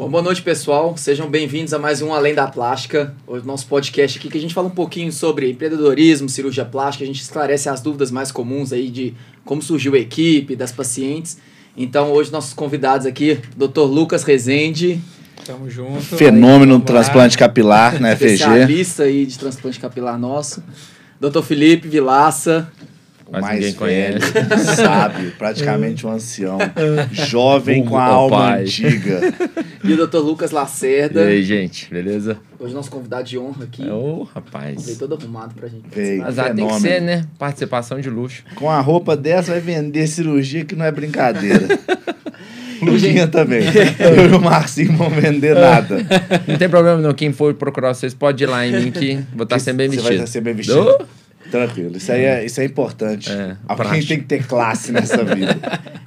Bom, boa noite, pessoal. Sejam bem-vindos a mais um Além da Plástica, o nosso podcast aqui que a gente fala um pouquinho sobre empreendedorismo, cirurgia plástica, a gente esclarece as dúvidas mais comuns aí de como surgiu a equipe, das pacientes. Então, hoje nossos convidados aqui, Dr. Lucas Rezende, Tamo junto. Fenômeno do transplante capilar na FG. especialista aí de transplante capilar nosso. Dr. Felipe Vilaça, Mas ninguém velho, sábio, praticamente um ancião. Jovem com a alma pai. antiga. e o Dr. Lucas E Lacerda. aí, gente, beleza? Hoje nosso convidado de honra aqui. Ô, Veio rapaz. todo arrumado pra gente. Veio. Mas tem que ser, né? Participação de luxo. Com a roupa dessa vai vender cirurgia que não é brincadeira. Luginha também. Eu e o Marcinho vão vender nada. Não tem problema não. Quem for procurar vocês pode ir lá em mim que vou estar sempre bem Você vestido. vai estar sempre bem vestido. Ô, Tranquilo. Isso aí é, isso é importante. É, Alguém prático. tem que ter classe nessa vida.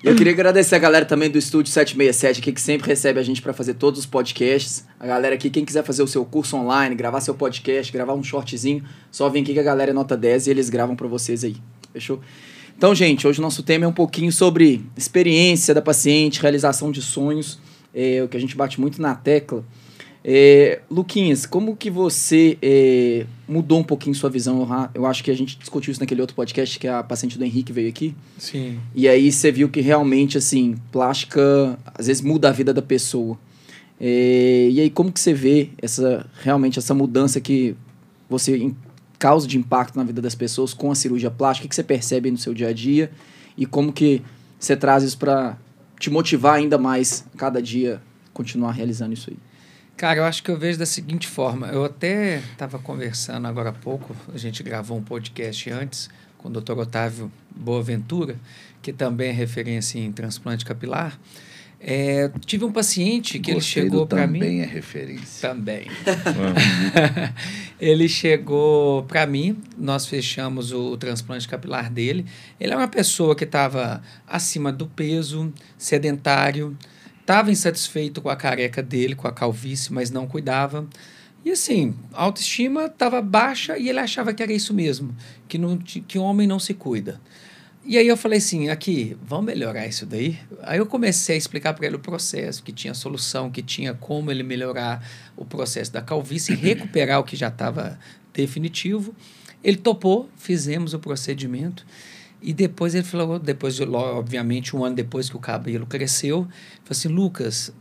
E eu queria agradecer a galera também do Estúdio 767 aqui, que sempre recebe a gente para fazer todos os podcasts. A galera aqui, quem quiser fazer o seu curso online, gravar seu podcast, gravar um shortzinho, só vem aqui que a galera é nota 10 e eles gravam para vocês aí. Fechou? Então, gente, hoje o nosso tema é um pouquinho sobre experiência da paciente, realização de sonhos, é, o que a gente bate muito na tecla. É, Luquinhas, como que você é, mudou um pouquinho sua visão? Eu acho que a gente discutiu isso naquele outro podcast que a paciente do Henrique veio aqui. Sim. E aí você viu que realmente, assim, plástica às vezes muda a vida da pessoa. É, e aí como que você vê essa realmente essa mudança que você causa de impacto na vida das pessoas com a cirurgia plástica? O que você percebe no seu dia a dia? E como que você traz isso para te motivar ainda mais cada dia continuar realizando isso aí? Cara, eu acho que eu vejo da seguinte forma. Eu até estava conversando agora há pouco, a gente gravou um podcast antes com o Dr. Otávio Boaventura, que também é referência em transplante capilar. É, tive um paciente que ele chegou para mim. Também é referência. Também. Ele chegou para mim, nós fechamos o, transplante capilar dele. Ele é uma pessoa que estava acima do peso, sedentário, estava insatisfeito com a careca dele, com a calvície, mas não cuidava. E assim, a autoestima estava baixa e ele achava que era isso mesmo, que, não, que homem não se cuida. E aí eu falei assim, aqui, vamos melhorar isso daí? Aí eu comecei a explicar para ele o processo, que tinha solução, que tinha como ele melhorar o processo da calvície recuperar o que já estava definitivo. Ele topou, fizemos o procedimento. E depois ele falou, depois obviamente, um ano depois que o cabelo cresceu, falou assim, Lucas,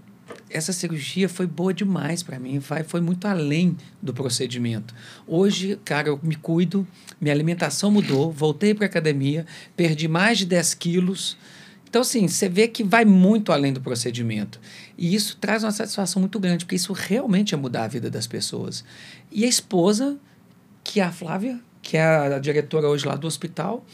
essa cirurgia foi boa demais para mim, vai, foi muito além do procedimento. Hoje, cara, eu me cuido, minha alimentação mudou, voltei para academia, perdi mais de 10 quilos. Então, assim, você vê que vai muito além do procedimento. E isso traz uma satisfação muito grande, porque isso realmente é mudar a vida das pessoas. E a esposa, que é a Flávia, que é a diretora hoje lá do hospital,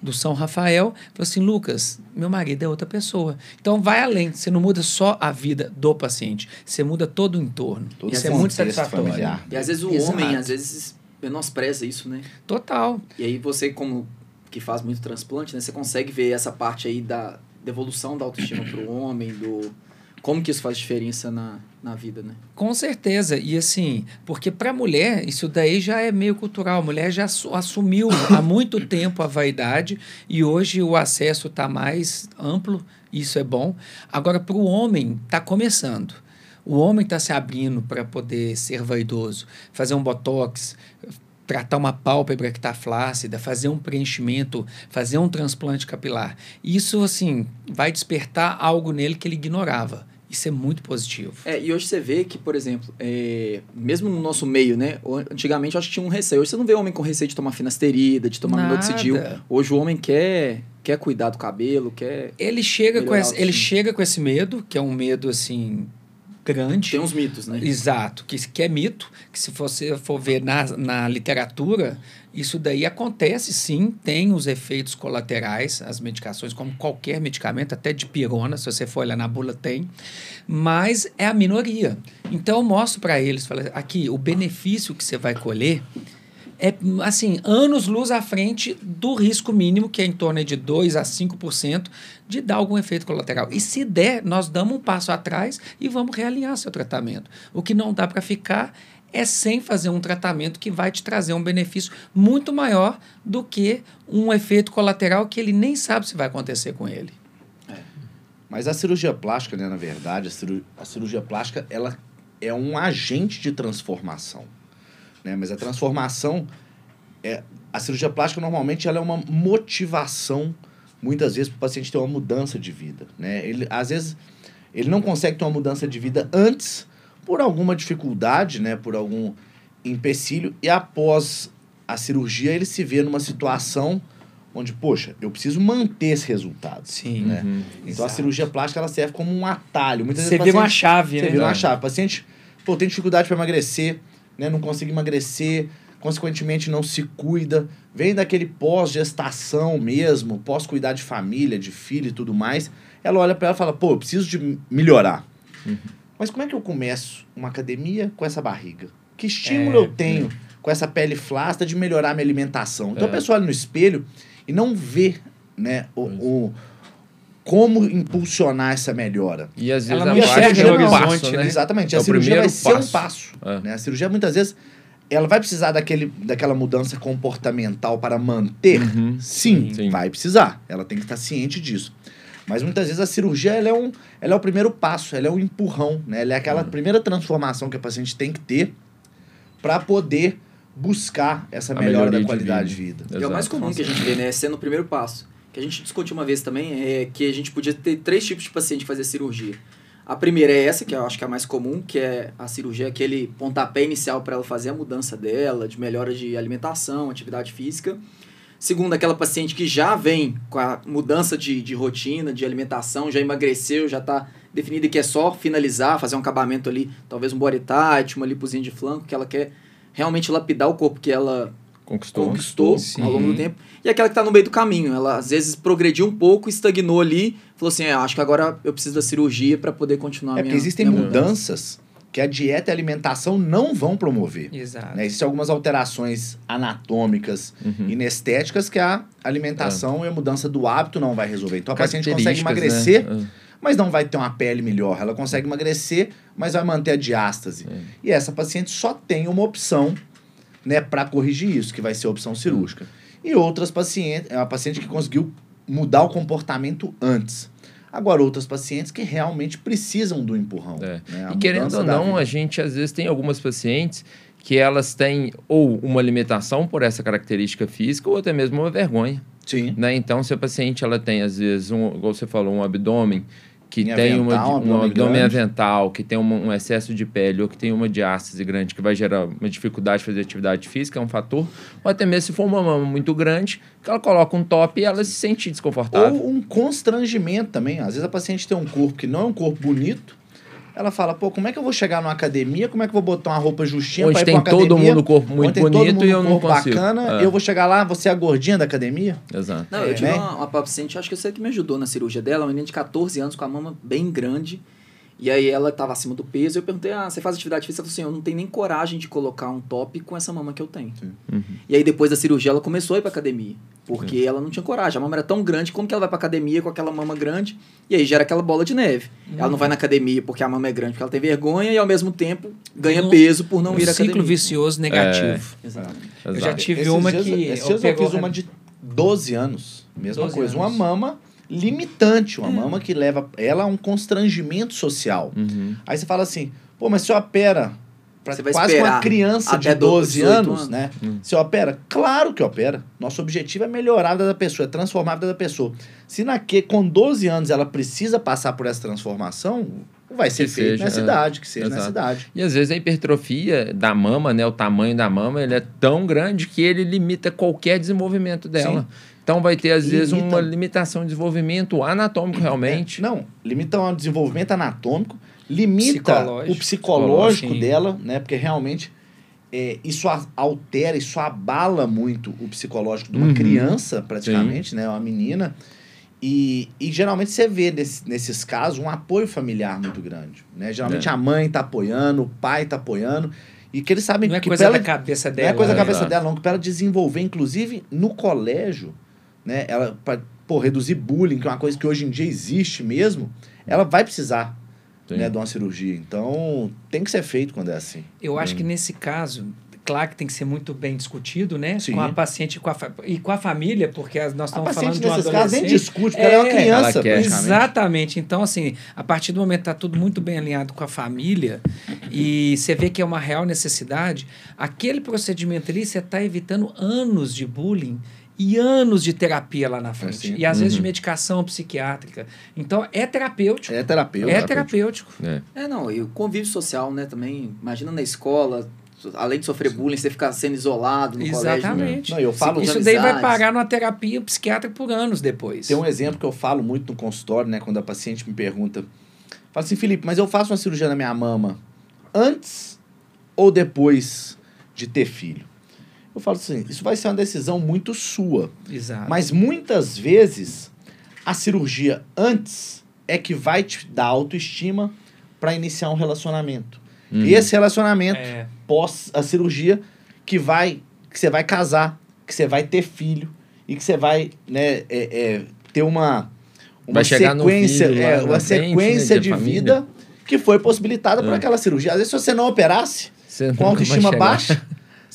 do São Rafael, falou assim: Lucas, meu marido é outra pessoa. Então vai além. Você não muda só a vida do paciente, você muda todo o entorno. Todo isso é muito satisfatório. familiar. E às vezes o Exato. homem, às vezes, menospreza isso, né? Total. E aí você, como que faz muito transplante, né? Você consegue ver essa parte aí da devolução da autoestima pro homem, do... Como que isso faz diferença na, na vida, né? Com certeza. E assim, porque para mulher, isso daí já é meio cultural. A mulher já assu- assumiu há muito tempo a vaidade e hoje o acesso está mais amplo, isso é bom. Agora, para o homem, está começando. O homem está se abrindo para poder ser vaidoso, fazer um botox, tratar uma pálpebra que está flácida, fazer um preenchimento, fazer um transplante capilar. Isso, assim, vai despertar algo nele que ele ignorava. Isso é muito positivo. É, e hoje você vê que, por exemplo, é, mesmo no nosso meio, né? Antigamente eu acho que tinha um receio. Hoje você não vê homem com receio de tomar finasterida, de tomar Nada. minoxidil. Hoje o homem quer, quer cuidar do cabelo, quer... Ele chega, com esse, ele chega com esse medo, que é um medo assim grande. Tem uns mitos, né? Exato, que, que é mito, que se você for ver na, na literatura, isso daí acontece sim, tem os efeitos colaterais, as medicações, como qualquer medicamento, até de pirona, se você for olhar na bula, tem, mas é a minoria. Então eu mostro para eles, falo, aqui, o benefício que você vai colher é, assim, anos-luz à frente do risco mínimo, que é em torno de 2 a 5%, de dar algum efeito colateral. E se der, nós damos um passo atrás e vamos realinhar seu tratamento. O que não dá para ficar é sem fazer um tratamento que vai te trazer um benefício muito maior do que um efeito colateral que ele nem sabe se vai acontecer com ele. Mas a cirurgia plástica, né, na verdade, a, ciru- a cirurgia plástica, ela é um agente de transformação. Né? Mas a transformação, é, a cirurgia plástica normalmente ela é uma motivação, muitas vezes, para o paciente ter uma mudança de vida. Né? Ele, às vezes, ele não consegue ter uma mudança de vida antes, por alguma dificuldade, né? por algum empecilho, e após a cirurgia ele se vê numa situação onde, poxa, eu preciso manter esse resultado. Sim. Né? Uhum. Então a Exato. cirurgia plástica ela serve como um atalho. Muitas Você vezes o vira uma paciente- chave, Você né? vira uma É. chave. O paciente, pô, tem dificuldade para emagrecer, né? Não consegue emagrecer, consequentemente não se cuida, vem daquele pós-gestação mesmo, pós-cuidar de família, de filho e tudo mais. Ela olha para ela e fala, pô, eu preciso de melhorar. Mas como é que eu começo uma academia com essa barriga? Que estímulo É, eu tenho com essa pele flácida de melhorar minha alimentação? Então É. a pessoa olha no espelho e não vê, né, o, o- como impulsionar essa melhora. E às vezes Ela a não enxerga é o um horizonte, passo, né? Exatamente. É a cirurgia vai ser um passo. É. Né? A cirurgia, muitas vezes, ela vai precisar daquele, daquela mudança comportamental para manter? Uhum. Sim, Sim. vai precisar. Ela tem que estar ciente disso. Mas muitas vezes a cirurgia ela é, um, ela é o primeiro passo, ela é um empurrão, né? Ela é aquela Uhum. primeira transformação que a paciente tem que ter para poder buscar essa melhora da de qualidade de vida. vida. E é o mais comum que a gente vê, né? Sendo o primeiro passo. Que a gente discutiu uma vez também, é que a gente podia ter três tipos de paciente fazer cirurgia. A primeira é essa, que eu acho que é a mais comum, que é a cirurgia, aquele pontapé inicial para ela fazer a mudança dela, de melhora de alimentação, atividade física. Segundo, aquela paciente que já vem com a mudança de, de rotina, de alimentação, já emagreceu, já está definida que é só finalizar, fazer um acabamento ali, talvez um body tight, uma lipozinha de flanco, que ela quer realmente lapidar o corpo que ela Conquistou. conquistou Sim. ao longo do tempo. E aquela que tá no meio do caminho. Ela às vezes progrediu um pouco, estagnou ali, falou assim: é, acho que agora eu preciso da cirurgia para poder continuar É a porque minha, existem minha mudanças que a dieta e a alimentação não vão promover. Exato. Né? Existem algumas alterações anatômicas Uhum. e inestéticas que a alimentação e a mudança do hábito não vai resolver. Então a paciente consegue Características, emagrecer, né? mas não vai ter uma pele melhor. Ela consegue emagrecer, mas vai manter a diástase. É. E essa paciente só tem uma opção né, para corrigir isso, que vai ser a opção cirúrgica. E outras pacientes, é uma paciente que conseguiu mudar o comportamento antes. Agora, outras pacientes que realmente precisam do empurrão. É. né? A E querendo ou não, vida. a gente às vezes tem algumas pacientes que elas têm ou uma limitação por essa característica física ou até mesmo uma vergonha, Sim. né? Então, se a paciente ela tem às vezes um, igual você falou, um abdômen que Em tem uma, avental, um abdômen avental, que tem um, um excesso de pele ou que tem uma diástase grande que vai gerar uma dificuldade de fazer atividade física, é um fator. Ou até mesmo se for uma mama muito grande, que ela coloca um top e ela se sente desconfortável. Ou um constrangimento também. Às vezes a paciente tem um corpo que não é um corpo bonito. Ela fala, pô, como é que eu vou chegar numa academia? Como é que eu vou botar uma roupa justinha Onde pra ir tem pra uma todo academia? mundo corpo muito onde tem todo bonito mundo e eu não corpo consigo. bacana, É. eu vou chegar lá, você é a gordinha da academia? Exato. Não, eu É, tive né? uma, uma paciente, acho que você que me ajudou na cirurgia dela, uma menina de 14 anos com a mama bem grande. E aí ela tava acima do peso. Eu perguntei: ah, você faz atividade física? Ela falou assim: eu não tenho nem coragem de colocar um top com essa mama que eu tenho. Uhum. E aí depois da cirurgia ela começou a ir pra academia. Porque ela não tinha coragem. A mama era tão grande, como que ela vai pra academia com aquela mama grande? E aí gera aquela bola de neve. Ela não vai na academia porque a mama é grande, porque ela tem vergonha e ao mesmo tempo ganha Um- peso por não um ir à ciclo academia. vicioso negativo. Exatamente. Eu já Exato. tive Esses uma dias- que Esses dias eu pegou- fiz uma de 12 anos. Mesma 12 coisa. anos. Uma mama limitante. É. Uma mama que leva ela a um constrangimento social. Uhum. Aí você fala assim, pô, mas se eu opera pra Você vai quase uma criança de 12 18 anos, anos. né? Hum. Você opera? Claro que opera. Nosso objetivo é melhorar a vida da pessoa, é transformar a vida da pessoa. Se na que com 12 anos ela precisa passar por essa transformação, vai ser Que feito seja, nessa é. idade, que seja Exato. nessa idade. E às vezes a hipertrofia da mama, né, o tamanho da mama, ele é tão grande que ele limita qualquer desenvolvimento dela. Sim. Então vai ter às vezes Limita. uma limitação de desenvolvimento anatômico realmente. É, não, limita o desenvolvimento anatômico, limita Psicológico. o psicológico Sim. dela, né? Porque realmente é, isso altera, isso abala muito o psicológico de uma Uhum. criança, praticamente, né? Uma menina. E, e geralmente você vê nesse- nesses casos um apoio familiar muito grande. Né? Geralmente É. a mãe tá apoiando, o pai tá apoiando. E que eles sabem Não é que coisa pra ela, da cabeça não dela. é coisa da né? cabeça dela, não. Que pra ela desenvolver, inclusive no colégio, né? Ela, pô, reduzir bullying, que é uma coisa que hoje em dia existe mesmo, ela vai precisar Sim. né, de uma cirurgia. Então, tem que ser feito quando é assim. Eu acho Hum. que nesse caso, claro que tem que ser muito bem discutido, né? Sim. Com a paciente e com a, fa- e com a família, porque nós A estamos falando de um nesses casos, nem discute, porque ela é uma É, criança, quer. Exatamente. Então, assim, a partir do momento que está tudo muito bem alinhado com a família e você vê que é uma real necessidade, aquele procedimento ali você está evitando anos de bullying e anos de terapia lá na frente. sim. E às vezes de Uhum. medicação psiquiátrica. Então, é terapêutico. É terapeuta. É terapêutico. É. É, não, e o convívio social, né, também. Imagina na escola, além de sofrer bullying, você ficar sendo isolado no colégio. Exatamente. Não, eu falo- Isso daí vai parar numa terapia psiquiátrica por anos depois. Tem um exemplo que eu falo muito no consultório, né? Quando a paciente me pergunta. Fala assim, Felipe, mas eu faço uma cirurgia na minha mama antes ou depois de ter filho? Eu falo assim, isso vai ser uma decisão muito sua. Exato. Mas muitas vezes a cirurgia antes é que vai te dar autoestima para iniciar um relacionamento. Uhum. E esse relacionamento É, pós a cirurgia que vai que você vai casar, que você vai ter filho e que você vai né, é, é, ter uma uma sequência filho é, uma frente, sequência né, de de vida que foi possibilitada por É. aquela cirurgia. Às vezes se você não operasse Você com autoestima baixa,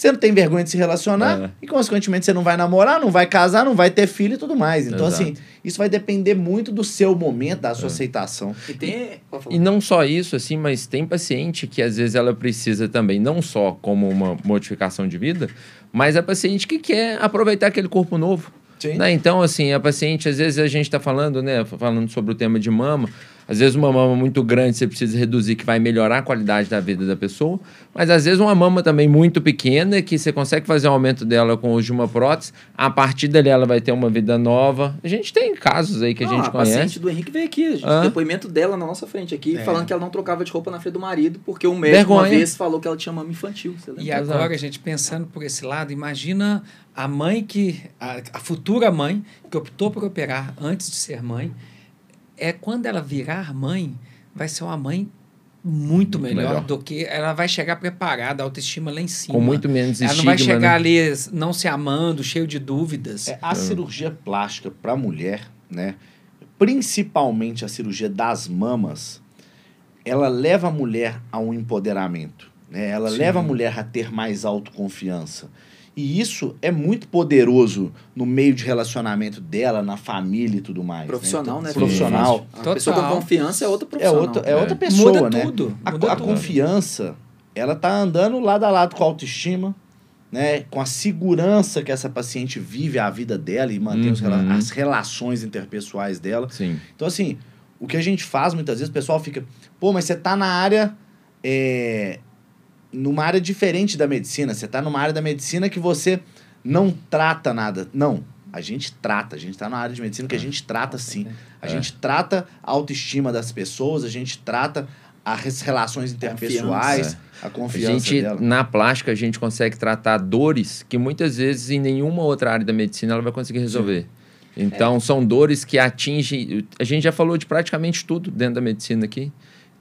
você não tem vergonha de se relacionar É. e consequentemente você não vai namorar, não vai casar, não vai ter filho e tudo mais. Então Exato. assim, isso vai depender muito do seu momento, da sua É. aceitação. E tem. E não só isso, assim, mas tem paciente que às vezes ela precisa também, não só como uma modificação de vida, mas a paciente que quer aproveitar aquele corpo novo. Sim. Né? Então, assim, a paciente, às vezes a gente está falando, né? Falando sobre o tema de mama. Às vezes uma mama muito grande você precisa reduzir, que vai melhorar a qualidade da vida da pessoa. Mas às vezes uma mama também muito pequena, que você consegue fazer um aumento dela com o uso de uma prótese. A partir dali ela vai ter uma vida nova. A gente tem casos aí que a Não, gente a conhece. paciente do Henrique veio aqui, gente, depoimento dela na nossa frente aqui, É. falando que ela não trocava de roupa na frente do marido, porque o médico uma Vergonha. vez falou que ela tinha mama infantil. E Exato. agora, gente, pensando por esse lado, imagina a mãe que. A, a futura mãe que optou por operar antes de ser mãe. É quando ela virar mãe, vai ser uma mãe muito melhor, Melhor. do que. Ela vai chegar preparada, a autoestima lá em cima. Com muito menos Ela estigma, não vai chegar né? ali não se amando, cheio de dúvidas. É, a cirurgia plástica para mulher, né? Principalmente a cirurgia das mamas, ela leva a mulher a um empoderamento, né? Ela Sim. leva a mulher a ter mais autoconfiança. E isso é muito poderoso no meio de relacionamento dela, na família e tudo mais. Profissional, Então, né? Profissional. A pessoa com confiança é outra É profissional. outra, é É. outra pessoa, muda né? tudo. A, muda a tudo. confiança, ela tá andando lado a lado com a autoestima, né? Com a segurança que essa paciente vive a vida dela e mantém os rela- Uhum. as relações interpessoais dela. Sim. Então, assim, o que a gente faz muitas vezes, o pessoal fica, pô, mas você tá na área. É, numa área diferente da medicina. Você tá numa área da medicina que você não trata nada. Não. A gente trata, a gente tá na área de medicina que a gente trata sim. A É. gente trata a autoestima das pessoas, a gente trata as relações interpessoais, a A confiança gente, dela. na plástica, a gente consegue tratar dores que muitas vezes em nenhuma outra área da medicina ela vai conseguir resolver. Então, são dores que atingem. A gente já falou de praticamente tudo dentro da medicina aqui.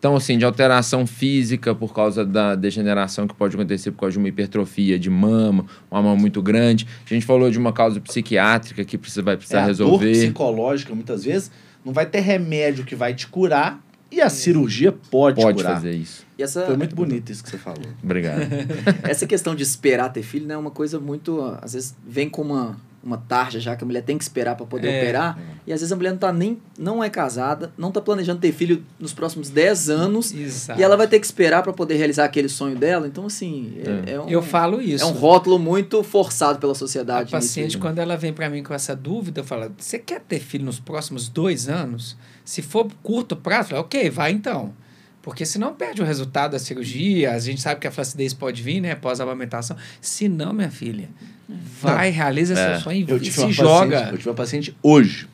Então, assim, de alteração física por causa da degeneração que pode acontecer por causa de uma hipertrofia de mama, uma mama muito grande. A gente falou de uma causa psiquiátrica que precisa, vai É, precisar dor resolver. psicológica, muitas vezes, não vai ter remédio que vai te curar e a cirurgia pode, Pode curar. fazer isso. E essa, Foi muito bonito isso que você falou. Obrigado. essa questão de esperar ter filho né, é uma coisa muito. Às vezes vem com uma, uma tarja já que a mulher tem que esperar para poder É. operar. E às vezes a mulher não tá nem. não é casada, não tá planejando ter filho nos próximos 10 anos. Exato. E ela vai ter que esperar para poder realizar aquele sonho dela. Então, assim, é, é um, Eu falo isso. é um rótulo muito forçado pela A sociedade. nisso paciente, aí. quando ela vem para mim com essa dúvida, eu falo: você quer ter filho nos próximos dois anos? Se for curto prazo, falo, ok, vai então. Porque senão perde o resultado da cirurgia. A gente sabe que a flacidez pode vir, né? Após a amamentação. Se não, minha filha, vai, realiza É. seu sonho Eu e tive se uma joga. Paciente, eu tive uma paciente hoje.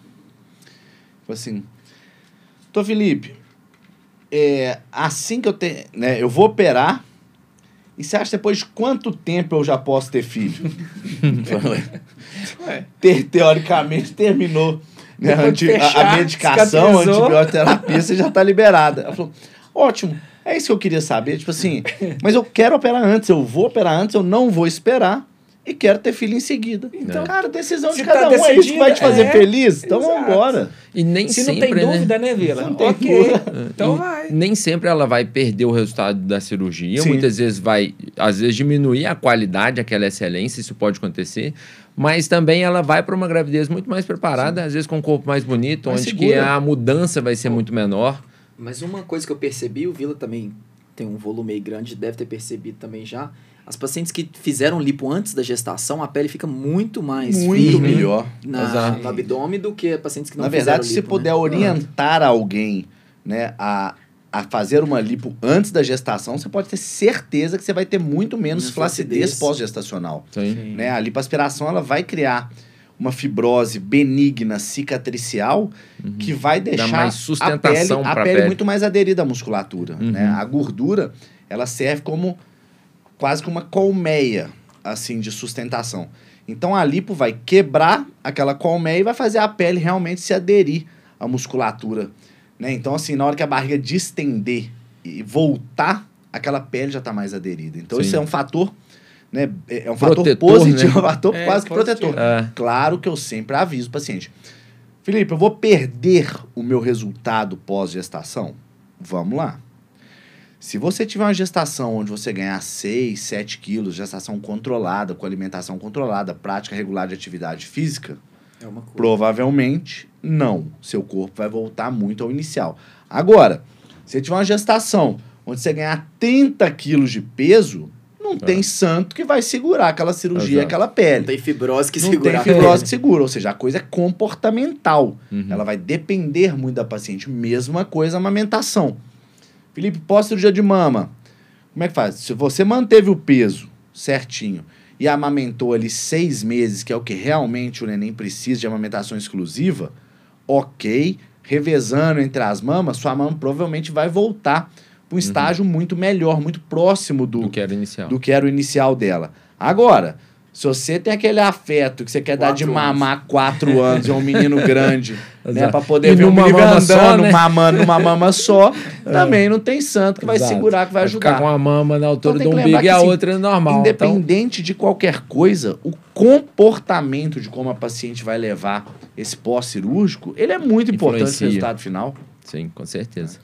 Tipo assim, Tô Felipe, é, assim que eu tenho, né, eu vou operar, e você acha depois de quanto tempo eu já posso ter filho? Falei, Ué. Te- teoricamente terminou né, a, anti- medicação, a antibioterapia, você já tá liberada. Ela falou, ótimo, é isso que eu queria saber, tipo assim, mas eu quero operar antes, eu vou operar antes, eu não vou esperar, e quero ter filho em seguida. Então, cara, decisão de se cada tá um é isso que vai te fazer é, feliz. Então exato. vamos embora. E nem Se sempre, não tem né? dúvida, né, Vila? Não tem ok. dúvida. Então E vai. Nem sempre ela vai perder o resultado da cirurgia. Sim. Muitas vezes vai, às vezes, diminuir a qualidade, aquela excelência, isso pode acontecer. Mas também ela vai para uma gravidez muito mais preparada, às vezes com um corpo mais bonito, Mais onde que a mudança vai ser muito menor. Mas uma coisa que eu percebi, o Vila também tem um volume aí grande, deve ter percebido também já. As pacientes que fizeram lipo antes da gestação, a pele fica muito mais Muito firme melhor. na, no abdômen do que pacientes que não Na fizeram verdade, se lipo, puder né? orientar alguém né, a, a fazer uma lipo antes da gestação, você pode ter certeza que você vai ter muito menos Menos flacidez flacidez. pós-gestacional. Sim. Né? A lipoaspiração ela vai criar uma fibrose benigna cicatricial que vai deixar a pele, a pele, pele. muito mais aderida à musculatura. Uhum. Né? A gordura ela serve como quase que uma colmeia assim de sustentação. Então a lipo vai quebrar aquela colmeia e vai fazer a pele realmente se aderir à musculatura. Né? Então, assim, na hora que a barriga distender e voltar, aquela pele já está mais aderida. Então, Sim. isso é um fator, né? É um fator Protetor, positivo, né? um fator É, quase que positivo. protetor. É. Claro que eu sempre aviso o paciente. Felipe, eu vou perder o meu resultado pós-gestação? Vamos lá. Se você tiver uma gestação onde você ganhar 6, 7 quilos, gestação controlada, com alimentação controlada, prática regular de atividade física, É provavelmente não. Seu corpo vai voltar muito ao inicial. Agora, se tiver uma gestação onde você ganhar 30 quilos de peso, não tem santo que vai segurar aquela cirurgia, Exato. aquela Não pele. tem fibrose que Não segura tem fibrose que segura, ou seja, a coisa é comportamental. Uhum. Ela vai depender muito da paciente. Mesma coisa a amamentação. Felipe, pós-cirurgia de mama, como é que faz? Se você manteve o peso certinho e amamentou ali seis meses, que é o que realmente o neném precisa de amamentação exclusiva, ok, revezando entre as mamas, sua mama provavelmente vai voltar para um estágio muito melhor, muito próximo do, Do que era inicial. do que era o inicial dela. Agora, se você tem aquele afeto que você quer dar de Quatro mamar quatro anos e é um menino grande, né? Pra poder E ver um menino andando, só, né? mamando numa mama só, também não tem santo que vai Exato. segurar, que vai Ficar ajudar. com a mama na altura Então do que umbigo lembrar e a que, assim, outra é normal. Então, Independente de qualquer coisa, o comportamento de como a paciente vai levar esse pós-cirúrgico, ele é muito importante no resultado final. sim, com certeza.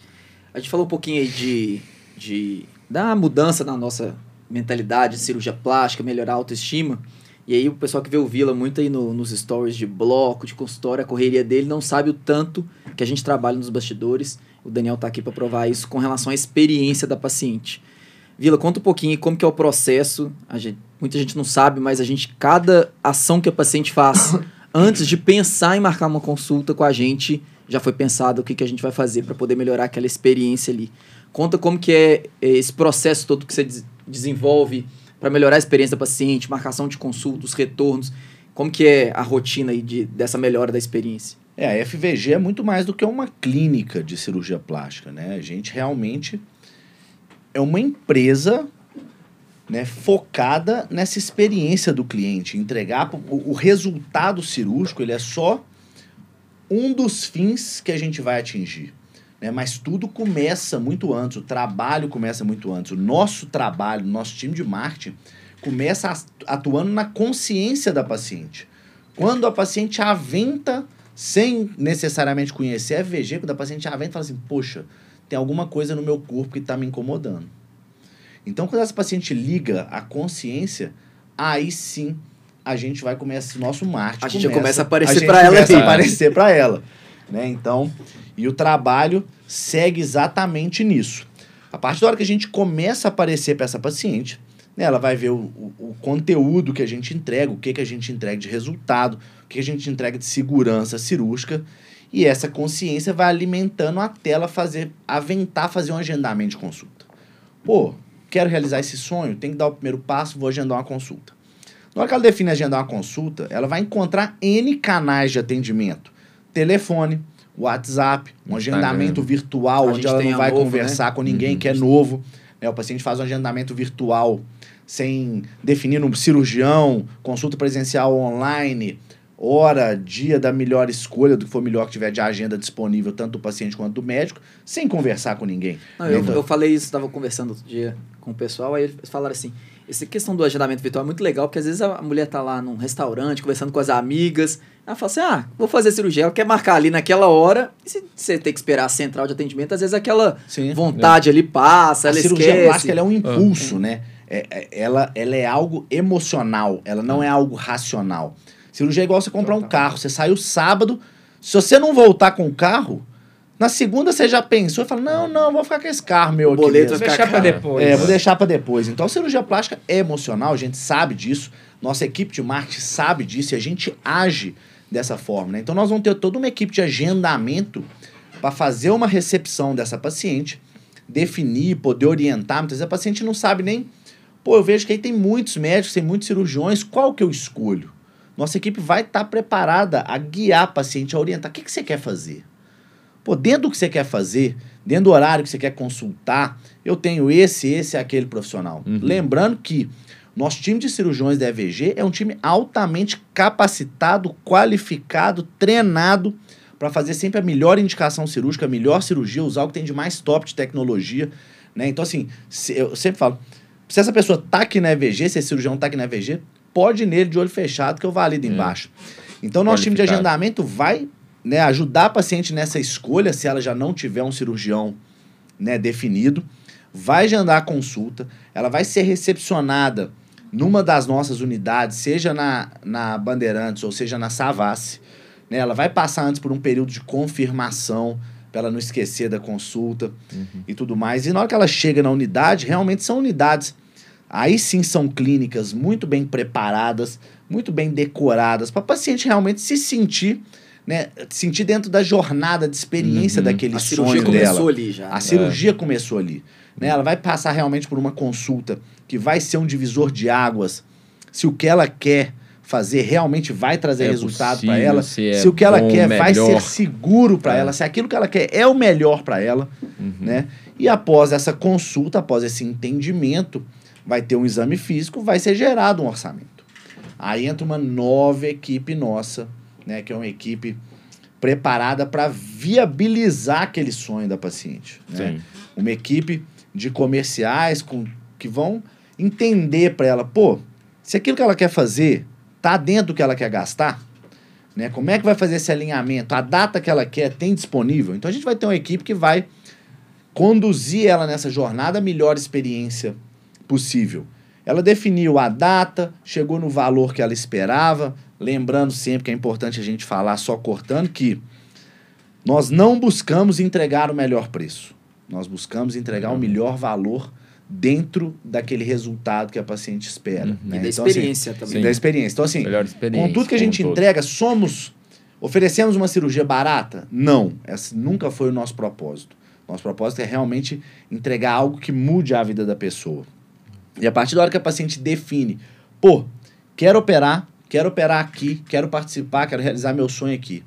A gente falou um pouquinho aí de, de da mudança na nossa mentalidade, cirurgia plástica, melhorar a autoestima. E aí o pessoal que vê o Vila muito aí no- nos stories de bloco, de consultório, a correria dele, não sabe o tanto que a gente trabalha nos bastidores. O Daniel tá aqui para provar isso com relação à experiência da paciente. Vila, conta um pouquinho como que é o processo. Gente, muita gente não sabe, mas a gente, cada ação que a paciente faz antes de pensar em marcar uma consulta com a gente, já foi pensado o que, que a gente vai fazer para poder melhorar aquela experiência ali. Conta como que é é, esse processo todo que você des- desenvolve para melhorar a experiência da paciente, marcação de consulta, os retornos. Como que é a rotina aí de, dessa melhora da experiência? É, a FVG é muito mais do que uma clínica de cirurgia plástica, né? A gente realmente é uma empresa né, focada nessa experiência do cliente, entregar o, o resultado cirúrgico, ele é só um dos fins que a gente vai atingir. Né? Mas tudo começa muito antes, o trabalho começa muito antes. O nosso trabalho, nosso time de marketing, começa atuando na consciência da paciente. Quando a paciente aventa, sem necessariamente conhecer a FVG, quando a paciente aventa fala assim, poxa, tem alguma coisa no meu corpo que está me incomodando. Então, quando essa paciente liga a consciência, aí sim a gente vai começar, nosso marketing A gente já começa a a aparecer gente pra ela começa a aparecer para ela. Né? Então, e o trabalho segue exatamente nisso. A partir da hora que a gente começa a aparecer para essa paciente, né, ela vai ver o, o, o conteúdo que a gente entrega, o que, que a gente entrega de resultado, o que a gente entrega de segurança cirúrgica, e essa consciência vai alimentando até ela fazer, aventar fazer um agendamento de consulta. Pô, quero realizar esse sonho, tem que dar o primeiro passo, vou agendar uma consulta. Na hora que ela define agendar uma consulta, ela vai encontrar N canais de atendimento. Telefone, WhatsApp, um agendamento virtual, A onde ela não vai Novo, conversar com ninguém, Uhum. que é novo. Né? O paciente faz um agendamento virtual sem definir um cirurgião, consulta presencial online, hora, dia da melhor escolha, do que for melhor que tiver de agenda disponível, tanto do paciente quanto do médico, sem conversar com ninguém. Não, eu, Então- eu falei isso, estava conversando outro dia com o pessoal, aí eles falaram assim: Essa questão do agendamento virtual é muito legal, porque às vezes a mulher tá lá num restaurante, conversando com as amigas, ela fala assim, ah, vou fazer cirurgia, ela quer marcar ali naquela hora, e se você tem que esperar a central de atendimento, às vezes aquela Sim. vontade ali passa, a ela cirurgia esquece. plástica ela é um impulso, né? É- é- ela, ela é algo emocional, ela não é algo racional. Cirurgia é igual você comprar um carro. Você saiu sábado, se você não voltar com o carro, na segunda você já pensou e fala: não, não, vou ficar com esse carro meu O aqui. boleto mesmo." Deixar pra caro. depois. É, vou deixar para depois. Então, a cirurgia plástica é emocional, a gente sabe disso. Nossa equipe de marketing sabe disso e a gente age dessa forma. Né? Então, nós vamos ter toda uma equipe de agendamento para fazer uma recepção dessa paciente, definir, poder orientar. Muitas vezes a paciente não sabe nem. Pô, eu vejo que aí tem muitos médicos, tem muitos cirurgiões, qual que eu escolho? Nossa equipe vai estar preparada a guiar a paciente, a orientar. O que, que você quer fazer? Pô, dentro do que você quer fazer, dentro do horário que você quer consultar, eu tenho esse, esse e aquele profissional. Uhum. Lembrando que nosso time de cirurgiões da EVG é um time altamente capacitado, qualificado, treinado para fazer sempre a melhor indicação cirúrgica, a melhor cirurgia, usar o que tem de mais top de tecnologia. Né? Então, assim, se- eu sempre falo, se essa pessoa tá aqui na EVG, se esse cirurgião tá aqui na EVG, pode ir nele de olho fechado que eu valido É. embaixo. Então, nosso time de agendamento vai né, ajudar a paciente nessa escolha, se ela já não tiver um cirurgião né, definido, vai agendar a consulta, ela vai ser recepcionada numa das nossas unidades, seja na, na Bandeirantes ou seja na Savassi. Né, ela vai passar antes por um período de confirmação, para ela não esquecer da consulta e tudo mais. E na hora que ela chega na unidade, realmente são unidades. Aí sim são clínicas muito bem preparadas, muito bem decoradas, para paciente realmente se sentir, né, sentir dentro da jornada de experiência Uhum. daquele A cirurgia sonho começou dela. ali já. A né? cirurgia começou ali. Né? Ela vai passar realmente por uma consulta que vai ser um divisor de águas. Se o que ela quer fazer realmente vai trazer É resultado para ela, se é se o que ela bom, quer vai melhor. ser seguro para É. ela, se aquilo que ela quer é o melhor para ela, Uhum. né? E após essa consulta, após esse entendimento, vai ter um exame físico, vai ser gerado um orçamento. Aí entra uma nova equipe nossa, né, que é uma equipe preparada para viabilizar aquele sonho da paciente. Né? Uma equipe de comerciais com, que vão entender para ela, pô, se aquilo que ela quer fazer tá dentro do que ela quer gastar, né? Como é que vai fazer esse alinhamento? A data que ela quer tem disponível? Então a gente vai ter uma equipe que vai conduzir ela nessa jornada a melhor experiência possível. Ela definiu a data, chegou no valor que ela esperava, lembrando sempre que é importante a gente falar só cortando que nós não buscamos entregar o melhor preço. Nós buscamos entregar o melhor valor dentro daquele resultado que a paciente espera. Uhum. né? E da Então, assim, experiência e também. da experiência. Então, assim, experiência. com tudo que a gente todo. entrega, somos. Oferecemos uma cirurgia barata? Não. Esse nunca foi o nosso propósito. Nosso propósito é realmente entregar algo que mude a vida da pessoa. E a partir da hora que a paciente define, pô, quero operar, quero operar aqui, quero participar, quero realizar meu sonho aqui.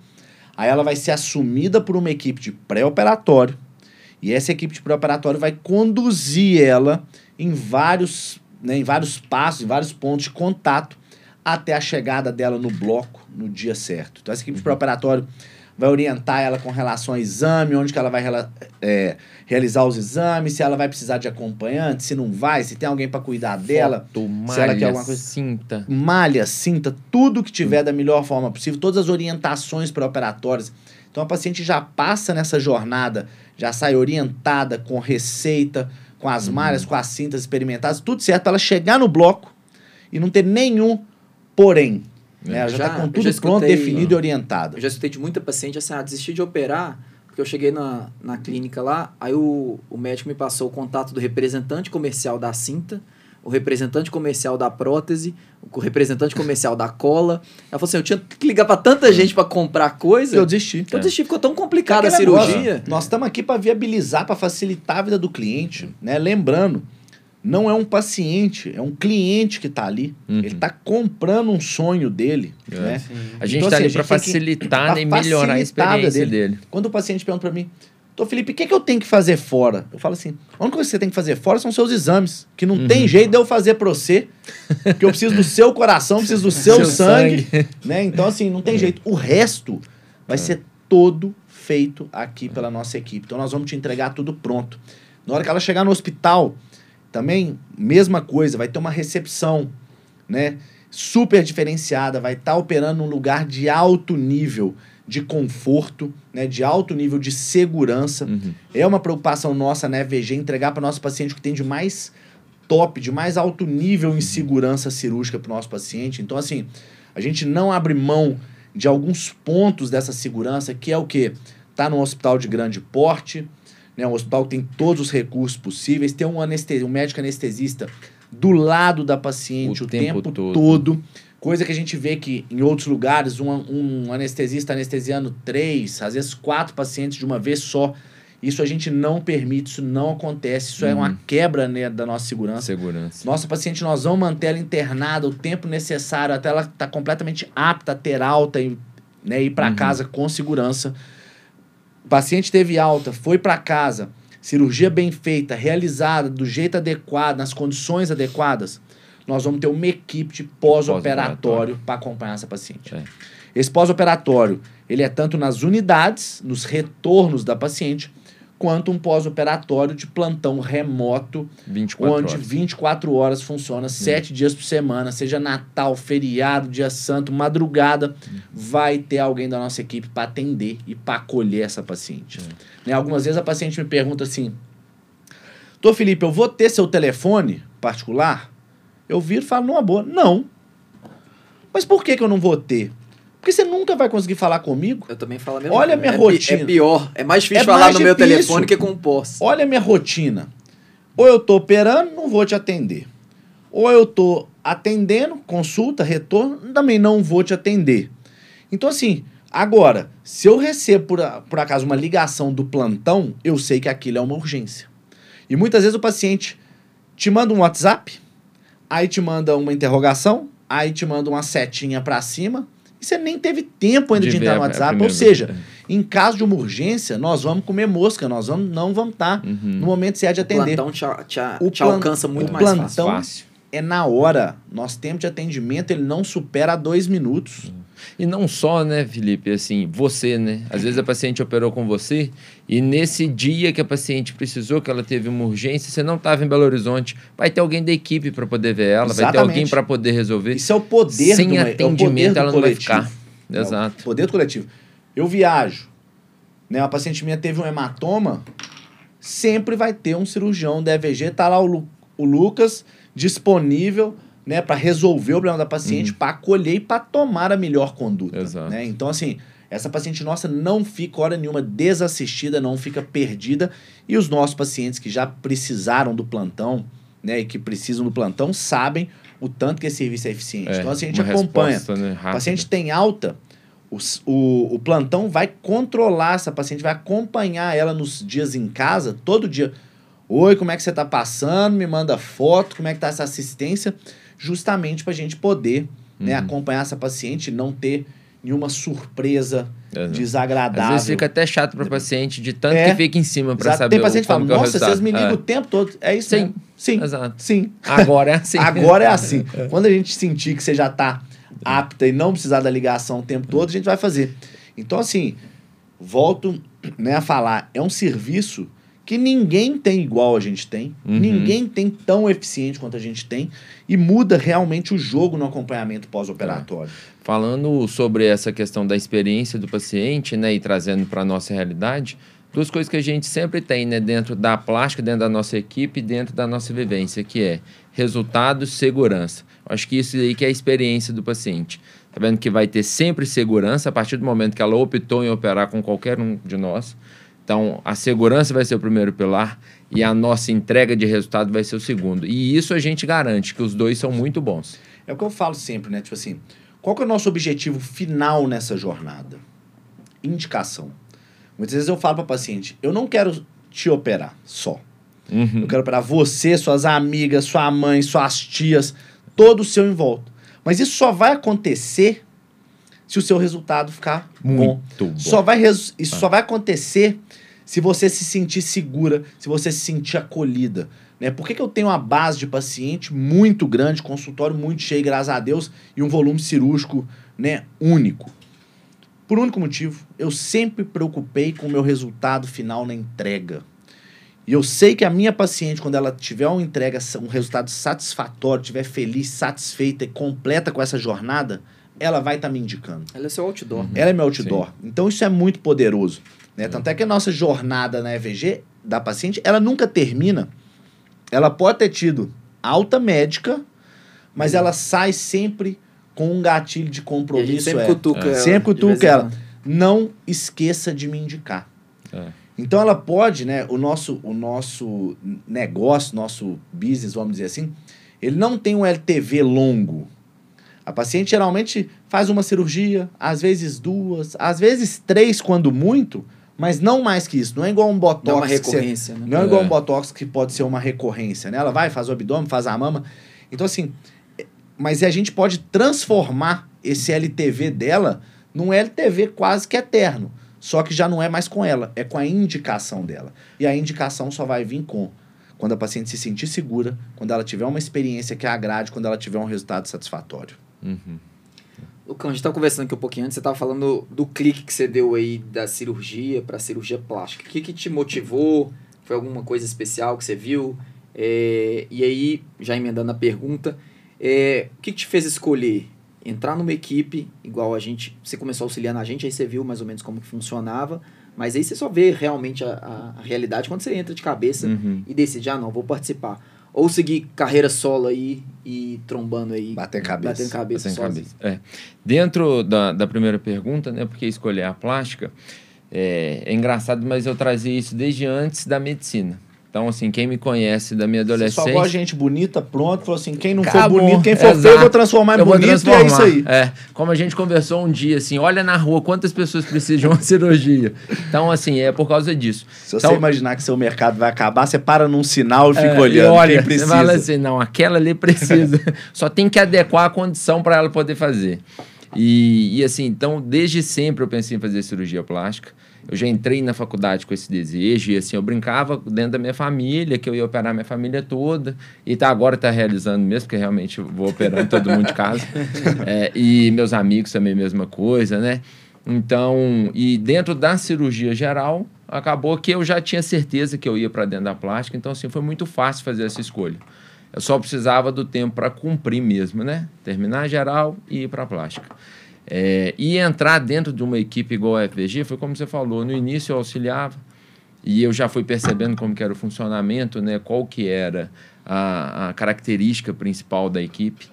Aí ela vai ser assumida por uma equipe de pré-operatório. E essa equipe de pré-operatório vai conduzir ela em vários, né, em vários passos, em vários pontos de contato até a chegada dela no bloco no dia certo. Então, essa equipe de pré-operatório vai orientar ela com relação ao exame, onde que ela vai é, realizar os exames, se ela vai precisar de acompanhante, se não vai, se tem alguém para cuidar dela Foto, se ela quer malha, alguma coisa- cinta. malha, cinta, tudo que tiver da melhor forma possível, todas as orientações pré-operatórias. Então a paciente já passa nessa jornada, já sai orientada com receita, com as malhas, com as cintas experimentadas, tudo certo para ela chegar no bloco e não ter nenhum porém. Né? Ela já está com tudo já pronto, escutei- definido e orientada. Eu já escutei de muita paciente assim, ah, desisti de operar, porque eu cheguei na, na clínica lá, aí o, o médico me passou o contato do representante comercial da cinta, o representante comercial da prótese, o representante comercial da cola. Ela falou assim, eu tinha que ligar para tanta gente para comprar coisa, Eu desisti. eu desisti, ficou tão complicada a Aquele negócio, cirurgia. Nós estamos aqui para viabilizar, para facilitar a vida do cliente. Né? Lembrando, não é um paciente, é um cliente que está ali. Uhum. Ele está comprando um sonho dele. É. Né? A gente Então, tá assim, ali para que- facilitar e melhorar a experiência dele. Quando o paciente pergunta para mim, Tô, Felipe, o que, que eu tenho que fazer fora? Eu falo assim: a única coisa que você tem que fazer fora são seus exames. Que não Uhum. tem jeito de eu fazer para você. Porque eu preciso do seu coração, preciso do seu, Seu sangue. Né? Então, assim, não tem jeito. O resto vai ser todo feito aqui pela nossa equipe. Então, nós vamos te entregar tudo pronto. Na hora que ela chegar no hospital, também, mesma coisa, vai ter uma recepção, né? Super diferenciada, vai estar operando num lugar de alto nível de conforto, né, de alto nível de segurança. Uhum. É uma preocupação nossa, né, VG, entregar para nosso paciente o que tem de mais top, de mais alto nível em segurança cirúrgica para o nosso paciente. Então, assim, a gente não abre mão de alguns pontos dessa segurança, que é o quê? Tá num hospital de grande porte, né, um hospital que tem todos os recursos possíveis, tem um, anestesi um médico anestesista do lado da paciente o, O tempo, tempo todo. todo. Coisa que a gente vê que em outros lugares, um, um anestesista anestesiando três, às vezes quatro pacientes de uma vez só. Isso a gente não permite, isso não acontece, isso é Uhum. uma quebra né, da nossa segurança. Segurança. Nossa paciente, nós vamos manter ela internada o tempo necessário até ela estar completamente apta a ter alta e né, ir para Uhum. casa com segurança. O paciente teve alta, foi para casa, cirurgia bem feita, realizada do jeito adequado, nas condições adequadas, nós vamos ter uma equipe de pós-operatório para acompanhar essa paciente. É. Esse pós-operatório, ele é tanto nas unidades, nos retornos da paciente, quanto um pós-operatório de plantão remoto 24 onde horas. 24 horas funciona, sete dias por semana, seja Natal, feriado, dia santo, madrugada, vai ter alguém da nossa equipe para atender e para acolher essa paciente. Né, algumas vezes a paciente me pergunta assim: Tô Felipe, eu vou ter seu telefone particular? Eu viro e falo numa boa: Não. Mas por que, que eu não vou ter? Porque você nunca vai conseguir falar comigo. Eu também falo a mesma Olha a minha é, pi- rotina. É pior. É mais difícil É falar mais no meu telefone que com o pós. Olha a minha rotina. Ou eu tô operando, não vou te atender. Ou eu tô atendendo, consulta, retorno, também não vou te atender. Então, assim, agora, se eu recebo por, por acaso uma ligação do plantão, eu sei que aquilo é uma urgência. E muitas vezes o paciente te manda um WhatsApp, aí te manda uma interrogação, aí te manda uma setinha pra cima, e você nem teve tempo ainda de, De entrar no WhatsApp. Ou seja, vez. em caso de uma urgência, nós vamos comer mosca, nós vamos, não vamos estar Uhum. no momento certo de O atender. plantão te, te, O te plan- alcança muito o mais plantão- fácil. Então-. É na hora. Nosso tempo de atendimento ele não supera dois minutos. E não só, né, Felipe, assim, você, né? Às vezes a paciente operou com você e nesse dia que a paciente precisou, que ela teve uma urgência, você não estava em Belo Horizonte, vai ter alguém da equipe para poder ver ela, vai ter Exatamente. alguém para poder resolver. Isso é o poder Sem do, é o atendimento, do ela não vai ficar. É Exato. poder do coletivo. Eu viajo. Né, uma paciente minha teve um hematoma, sempre vai ter um cirurgião da EVG, tá lá o, Lu- o Lucas disponível, né, para resolver o problema da paciente, para acolher e para tomar a melhor conduta, Uhum. Exato. né? Então assim, essa paciente nossa não fica hora nenhuma desassistida, não fica perdida, e os nossos pacientes que já precisaram do plantão, né, e que precisam do plantão, sabem o tanto que esse serviço é eficiente. É, então assim, a gente acompanha. resposta, né, O paciente tem alta, o, o, o plantão vai controlar essa paciente, vai acompanhar ela nos dias em casa, todo dia. Oi, como é que você tá passando? Me manda foto, como é que tá essa assistência, justamente para a gente poder né, Uhum. acompanhar essa paciente e não ter nenhuma surpresa Exato. desagradável. Às vezes fica até chato para paciente de tanto É. que fica em cima para saber Tem paciente que o, fala, é o nossa, vocês me ligam o resultado. tempo todo. É isso Sim. mesmo. Sim. É. Exato. Sim. Agora é assim. Agora é assim. Quando a gente sentir que você já está apta e não precisar da ligação o tempo todo, a gente vai fazer. Então, assim, volto né, a falar, é um serviço que ninguém tem igual a gente tem, Uhum. ninguém tem tão eficiente quanto a gente tem, e muda realmente o jogo no acompanhamento pós-operatório. Falando sobre essa questão da experiência do paciente, né, e trazendo para a nossa realidade, duas coisas que a gente sempre tem, né, dentro da plástica, dentro da nossa equipe, dentro da nossa vivência, que é resultado, segurança. Acho que isso aí que é a experiência do paciente. Tá vendo que vai ter sempre segurança a partir do momento que ela optou em operar com qualquer um de nós. Então, a segurança vai ser o primeiro pilar e a nossa entrega de resultado vai ser o segundo. E isso a gente garante que os dois são muito bons. É o que eu falo sempre, né? Tipo assim, qual que é o nosso objetivo final nessa jornada? Indicação. Muitas vezes eu falo para paciente, eu não quero te operar só. Uhum. Eu quero operar você, suas amigas, sua mãe, suas tias, todo o seu em volta. Mas isso só vai acontecer se o seu resultado ficar bom. Muito bom. Só vai isso só vai acontecer se você se sentir segura, se você se sentir acolhida. Né? Por que, que eu tenho uma base de paciente muito grande, consultório muito cheio, graças a Deus, e um volume cirúrgico né, único? Por um único motivo, eu sempre preocupei com o meu resultado final na entrega. E eu sei que a minha paciente, quando ela tiver uma entrega, um resultado satisfatório, tiver feliz, satisfeita e completa com essa jornada, ela vai estar tá me indicando. Ela é seu outdoor. Uhum. Ela é meu outdoor. Sim. Então isso é muito poderoso. Né? Tanto é que a nossa jornada na EVG da paciente, ela nunca termina. Ela pode ter tido alta médica, mas uhum. ela sai sempre com um gatilho de compromisso. sempre é, cutuca é. ela. Sempre cutuca ela. Não esqueça de me indicar. É. Então ela pode, né? O nosso, o nosso negócio, nosso business, vamos dizer assim, ele não tem um LTV longo. A paciente geralmente faz uma cirurgia, às vezes duas, às vezes três, quando muito, mas não mais que isso. Não é igual um botox. Não é uma recorrência, você, né? Não é igual um é. botox que pode ser uma recorrência, né? Ela vai, faz o abdômen, faz a mama. Então, assim, mas a gente pode transformar esse LTV dela num LTV quase que eterno. Só que já não é mais com ela, é com a indicação dela. E a indicação só vai vir com quando a paciente se sentir segura, quando ela tiver uma experiência que a agrade, quando ela tiver um resultado satisfatório. Uhum. Lucão, a gente estava conversando aqui um pouquinho antes, você estava falando do clique que você deu aí da cirurgia para cirurgia plástica. O que, que te motivou? Foi alguma coisa especial que você viu? É, e aí, já emendando a pergunta, é, o que, que te fez escolher entrar numa equipe igual a gente? Você começou auxiliando a gente, aí você viu mais ou menos como que funcionava, mas aí você só vê realmente a, a, a realidade quando você entra de cabeça uhum. e decide, ah, não, vou participar. Ou seguir carreira solo aí e trombando aí. Bater cabeça. Batendo cabeça. Batendo cabeça. É. Dentro da, da primeira pergunta, né? Porque escolher a plástica, é, é engraçado, mas eu trazia isso desde antes da medicina. Então, assim, quem me conhece da minha adolescência. Você só gosta gente bonita, pronto, falou assim: quem não Acabou. for bonito, quem for Exato. feio, eu vou transformar em eu bonito transformar. e é isso aí. É, como a gente conversou um dia, assim, olha na rua quantas pessoas precisam de uma cirurgia. Então, assim, é por causa disso. Se então, você imaginar que seu mercado vai acabar, você para num sinal e fica é, olhando. E olha, quem precisa. Você fala assim: não, aquela ali precisa. só tem que adequar a condição para ela poder fazer. E, e assim, então, desde sempre eu pensei em fazer cirurgia plástica. Eu já entrei na faculdade com esse desejo e assim, eu brincava dentro da minha família, que eu ia operar minha família toda. E tá, agora está realizando mesmo, porque realmente vou operando todo mundo de casa. É, e meus amigos também mesma coisa, né? Então, e dentro da cirurgia geral, acabou que eu já tinha certeza que eu ia para dentro da plástica, então assim, foi muito fácil fazer essa escolha. Eu só precisava do tempo para cumprir mesmo, né? Terminar geral e ir para a plástica. É, e entrar dentro de uma equipe igual a FVG foi como você falou, no início eu auxiliava e eu já fui percebendo como era o funcionamento, né, qual que era a, a característica principal da equipe.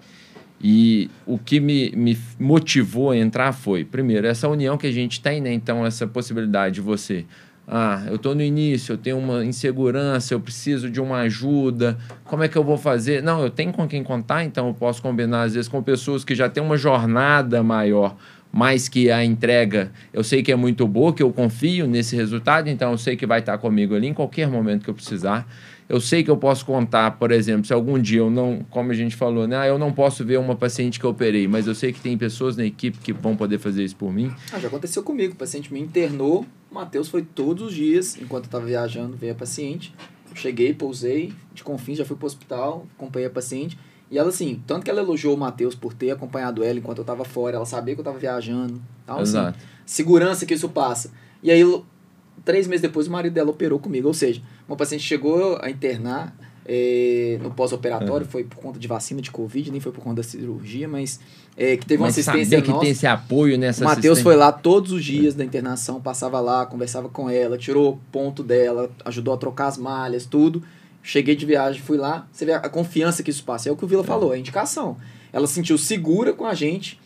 E o que me, me motivou a entrar foi, primeiro, essa união que a gente tem, né? Então, essa possibilidade de você ah, eu estou no início, eu tenho uma insegurança, eu preciso de uma ajuda, como é que eu vou fazer? Não, eu tenho com quem contar, então eu posso combinar, às vezes, com pessoas que já têm uma jornada maior, mais que a entrega eu sei que é muito boa, que eu confio nesse resultado, então eu sei que vai estar comigo ali em qualquer momento que eu precisar. Eu sei que eu posso contar, por exemplo, se algum dia eu não, como a gente falou, né, ah, eu não posso ver uma paciente que eu operei, mas eu sei que tem pessoas na equipe que vão poder fazer isso por mim. Ah, já aconteceu comigo, o paciente me internou, o Matheus foi todos os dias, enquanto eu estava viajando, veio a paciente. Eu cheguei, pousei, de Confins, já fui para o hospital, acompanhei a paciente. E ela, assim, tanto que ela elogiou o Matheus por ter acompanhado ela enquanto eu estava fora, ela sabia que eu estava viajando. Então, assim, Exato. Assim, segurança que isso passa. E aí, três meses depois, o marido dela operou comigo. Ou seja, uma paciente chegou a internar é, no pós-operatório, é. foi por conta de vacina de Covid, nem foi por conta da cirurgia, mas é, que teve mas uma assistência que nossa. tem esse apoio nessa O Matheus foi lá todos os dias da internação, passava lá, conversava com ela, tirou ponto dela, ajudou a trocar as malhas, tudo. Cheguei de viagem, fui lá, você vê a confiança que isso passa. É o que o Vila é. falou, é a indicação. Ela se sentiu segura com a gente,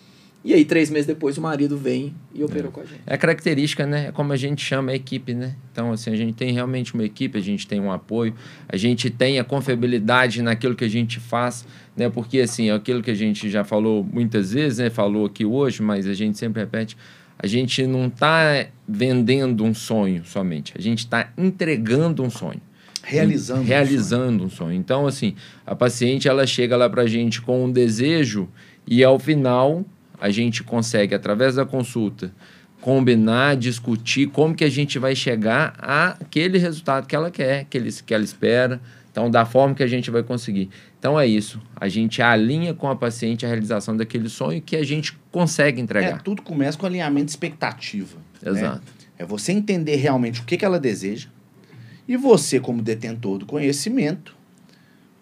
e aí, três meses depois, o marido vem e operou é. com a gente. É característica, né? É como a gente chama a equipe, né? Então, assim, a gente tem realmente uma equipe, a gente tem um apoio, a gente tem a confiabilidade naquilo que a gente faz, né? Porque, assim, é aquilo que a gente já falou muitas vezes, né? Falou aqui hoje, mas a gente sempre repete, a gente não está vendendo um sonho somente, a gente está entregando um sonho. Realizando. Realizando um sonho. um sonho. Então, assim, a paciente, ela chega lá para a gente com um desejo e, ao final a gente consegue, através da consulta, combinar, discutir como que a gente vai chegar àquele resultado que ela quer, que, ele, que ela espera, então da forma que a gente vai conseguir. Então é isso, a gente alinha com a paciente a realização daquele sonho que a gente consegue entregar. É, tudo começa com alinhamento de expectativa. Né? Exato. Né? É você entender realmente o que, que ela deseja E você, como detentor do conhecimento,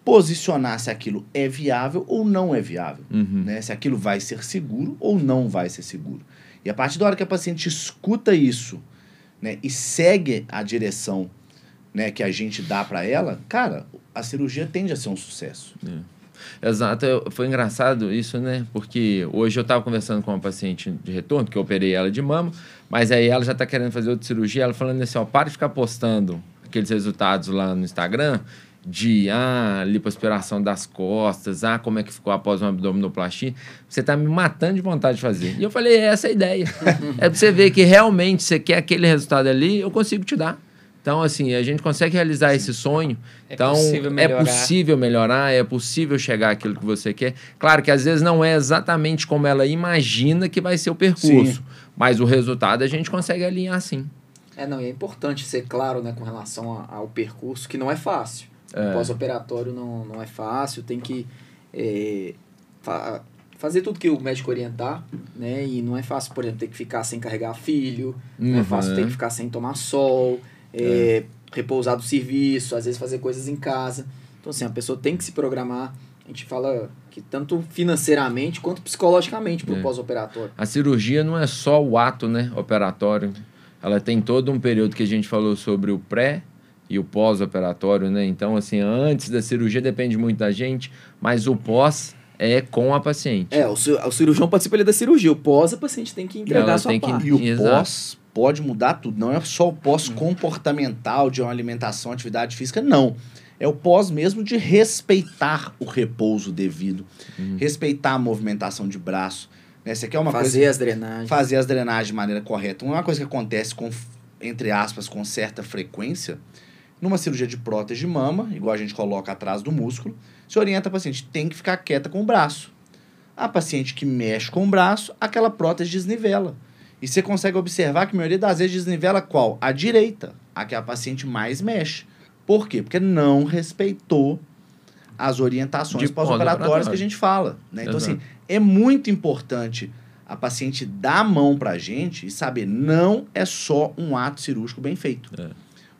posicionar se aquilo é viável ou não é viável. Uhum. Né? Se aquilo vai ser seguro ou não vai ser seguro. E a partir da hora que a paciente escuta isso né, e segue a direção né, que a gente dá para ela, cara, a cirurgia tende a ser um sucesso. Exato, Eu- foi engraçado isso, né? Porque hoje eu estava conversando com uma paciente de retorno, que eu operei ela de mama, mas aí ela já está querendo fazer outra cirurgia, ela falando assim, ó, para de ficar postando aqueles resultados lá no Instagram de, ah, lipoaspiração das costas, ah, como é que ficou após uma abdominoplastia, você está me matando de vontade de fazer. E eu falei, é essa a ideia. é para você ver que realmente você quer aquele resultado ali, eu consigo te dar. Então, assim, a gente consegue realizar esse sonho. É então, possível é melhorar. possível melhorar, é possível chegar àquilo que você quer. Claro que às vezes não é exatamente como ela imagina que vai ser o percurso, Sim. mas o resultado a gente consegue alinhar sim. É, não, e é importante ser claro, né, com relação a- ao percurso, que não é fácil. É. O pós-operatório não, não é fácil, tem que é, fa- fazer tudo que o médico orientar, né, e não é fácil, por exemplo, ter que ficar sem carregar filho, não é Uhum. fácil ter que ficar sem tomar sol, é, repousar do serviço, às vezes fazer coisas em casa. Então, assim, a pessoa tem que se programar. A gente fala que tanto financeiramente quanto psicologicamente para o É. pós-operatório. A cirurgia não é só o ato né, operatório. Ela tem todo um período que a gente falou sobre o pré e o pós-operatório, né? Então, assim, antes da cirurgia depende muito da gente, mas o pós é com a paciente. É, o, o cirurgião participa ali da cirurgia, o pós a paciente tem que entregar Ela a sua tem que- parte. E o Exato. pós pode mudar tudo. Não é só o pós comportamental de uma alimentação, atividade física, não. É o pós mesmo de respeitar o repouso devido, respeitar a movimentação de braço. Né? Você quer uma fazer coisa as drenagens. fazer as drenagens de maneira correta. Não é uma coisa que acontece com, entre aspas, com certa frequência. Numa cirurgia de prótese de mama, igual a gente coloca atrás do músculo, se orienta a paciente, tem que ficar quieta com o braço. A paciente que mexe com o braço, aquela prótese desnivela. E você consegue observar que a maioria das vezes desnivela qual? A direita, a que a paciente mais mexe. Por quê? Porque não respeitou as orientações pós-operatórias que a gente fala. Né? Então, Exato. assim, é muito importante a paciente dar a mão pra gente e saber, não é só um ato cirúrgico bem feito. É.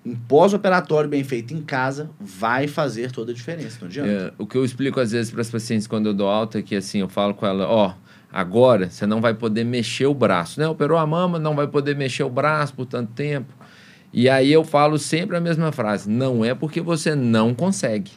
Um pós-operatório bem feito em casa vai fazer toda a diferença, não adianta. É, o que eu explico às vezes para as pacientes quando eu dou alta é que assim, eu falo com ela, ó, agora você não vai poder mexer o braço, né? Operou a mama, não vai poder mexer o braço por tanto tempo. E aí eu falo sempre a mesma frase, não é porque você não consegue,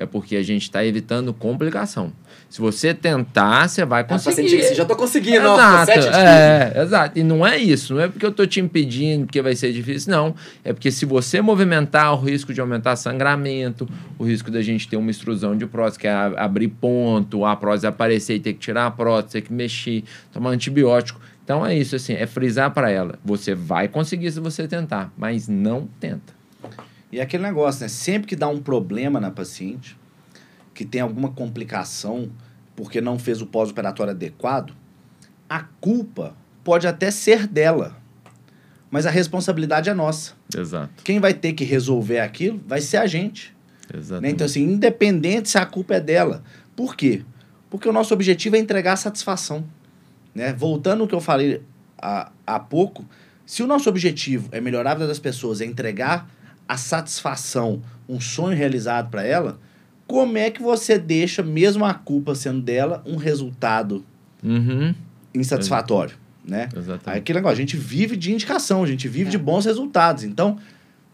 é porque a gente está evitando complicação. Se você tentar, você vai paciente conseguir. já tô conseguindo, ó, Exato, de é, exato. E não é isso, não é porque eu tô te impedindo, porque vai ser difícil, não. É porque se você movimentar, o risco de aumentar sangramento, o risco da gente ter uma extrusão de prótese, que é abrir ponto, a prótese aparecer e ter que tirar a prótese, ter que mexer, tomar antibiótico. Então é isso, assim, é frisar para ela. Você vai conseguir se você tentar, mas não tenta. E é aquele negócio, né? Sempre que dá um problema na paciente, que tem alguma complicação porque não fez o pós-operatório adequado, a culpa pode até ser dela, mas a responsabilidade é nossa. Exato. Quem vai ter que resolver aquilo vai ser a gente. Exato. Né? Então, assim, independente se a culpa é dela. Por quê? Porque o nosso objetivo é entregar satisfação. Né? Voltando ao que eu falei há, há pouco, se o nosso objetivo é melhorar a vida das pessoas, é entregar a satisfação, um sonho realizado para ela, como é que você deixa, mesmo a culpa sendo dela, um resultado Uhum. insatisfatório? Né? Exatamente. aquele negócio, a gente vive de indicação, a gente vive de bons resultados. Então,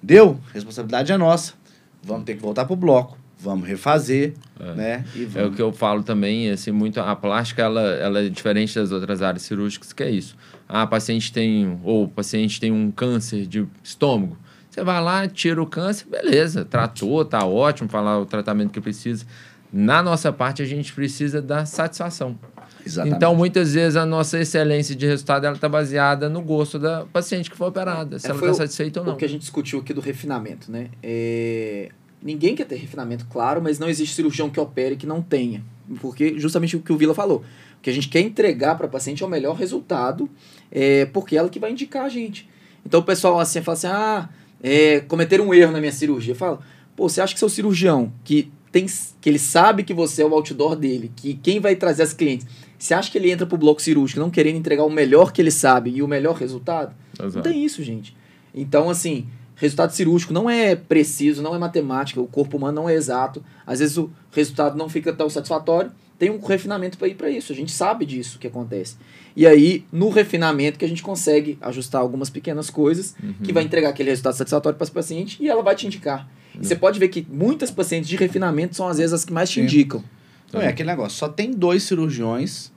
deu, responsabilidade é nossa. Vamos ter que voltar pro bloco, vamos refazer, né? E É o vamos. que eu falo também, assim, muito a plástica ela, ela é diferente das outras áreas cirúrgicas, que é isso. Ah, a paciente tem ou paciente tem um câncer de estômago. Você vai lá, tira o câncer, beleza, tratou, tá ótimo, falar o tratamento que precisa. Na nossa parte a gente precisa da satisfação. Exatamente. Então, muitas vezes a nossa excelência de resultado ela está baseada no gosto da paciente que foi operada, se É, ela está satisfeita ou não. O que a gente discutiu aqui do refinamento, né? É, Ninguém quer ter refinamento, claro, mas não existe cirurgião que opere que não tenha. Porque justamente o que o Vila falou. O que a gente quer entregar para a paciente é o melhor resultado, é, porque é ela que vai indicar a gente. Então o pessoal assim fala assim: ah, é, cometeram um erro na minha cirurgia. Eu falo, pô, você acha que seu cirurgião, que, tem, que ele sabe que você é o outdoor dele, que quem vai trazer as clientes, você acha que ele entra pro bloco cirúrgico não querendo entregar o melhor que ele sabe e o melhor resultado? Não Exato. tem isso, gente. Então, assim, resultado cirúrgico não é preciso, não é matemática, o corpo humano não é exato. Às vezes o resultado não fica tão satisfatório. Tem um refinamento para ir para isso. A gente sabe disso que acontece. E aí, no refinamento, que a gente consegue ajustar algumas pequenas coisas que vai entregar aquele resultado satisfatório para esse paciente e ela vai te indicar. E você pode ver que muitas pacientes de refinamento são às vezes as que mais te Sim. indicam. Então é aquele negócio, só tem dois cirurgiões,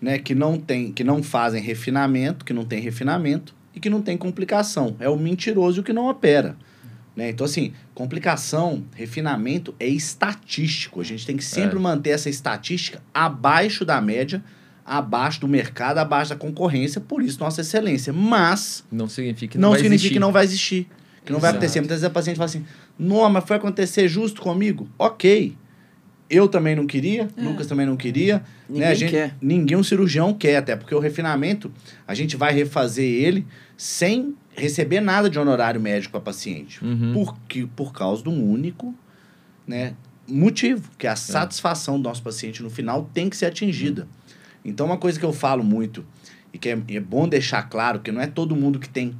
né, que não tem, que não fazem refinamento, que não tem refinamento e que não tem complicação. É o mentiroso e o que não opera. Né? Então, assim, complicação, refinamento é estatístico. A gente tem que sempre É. manter essa estatística abaixo da média, abaixo do mercado, abaixo da concorrência, por isso nossa excelência. Mas Não significa que não, não, vai significa existir. que não vai existir. Que não vai acontecer. Muitas vezes a paciente fala assim: não, mas foi acontecer justo comigo? Ok. Eu também não queria, Lucas também não queria. Ninguém né? a gente, quer. Ninguém, um cirurgião quer, até porque o refinamento, a gente vai refazer ele sem receber nada de honorário médico para paciente. Uhum. Por, que, por causa de um único né, motivo, que é a satisfação do nosso paciente no final tem que ser atingida. Então, uma coisa que eu falo muito e que é, é bom deixar claro, que não é todo mundo que tem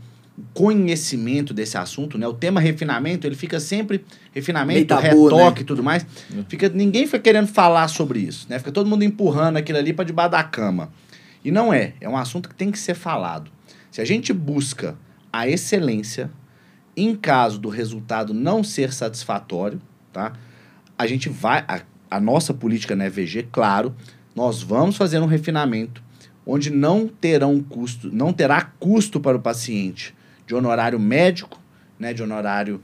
conhecimento desse assunto, né? O tema refinamento, ele fica sempre refinamento, tabu, retoque né? e tudo mais. Fica ninguém fica querendo falar sobre isso, né? Fica todo mundo empurrando aquilo ali para debaixo da cama. E não é, é um assunto que tem que ser falado. Se a gente busca a excelência em caso do resultado não ser satisfatório, tá? A gente vai a, a nossa política na EVG, claro, nós vamos fazer um refinamento onde não terão custo, não terá custo para o paciente de honorário médico, né, de honorário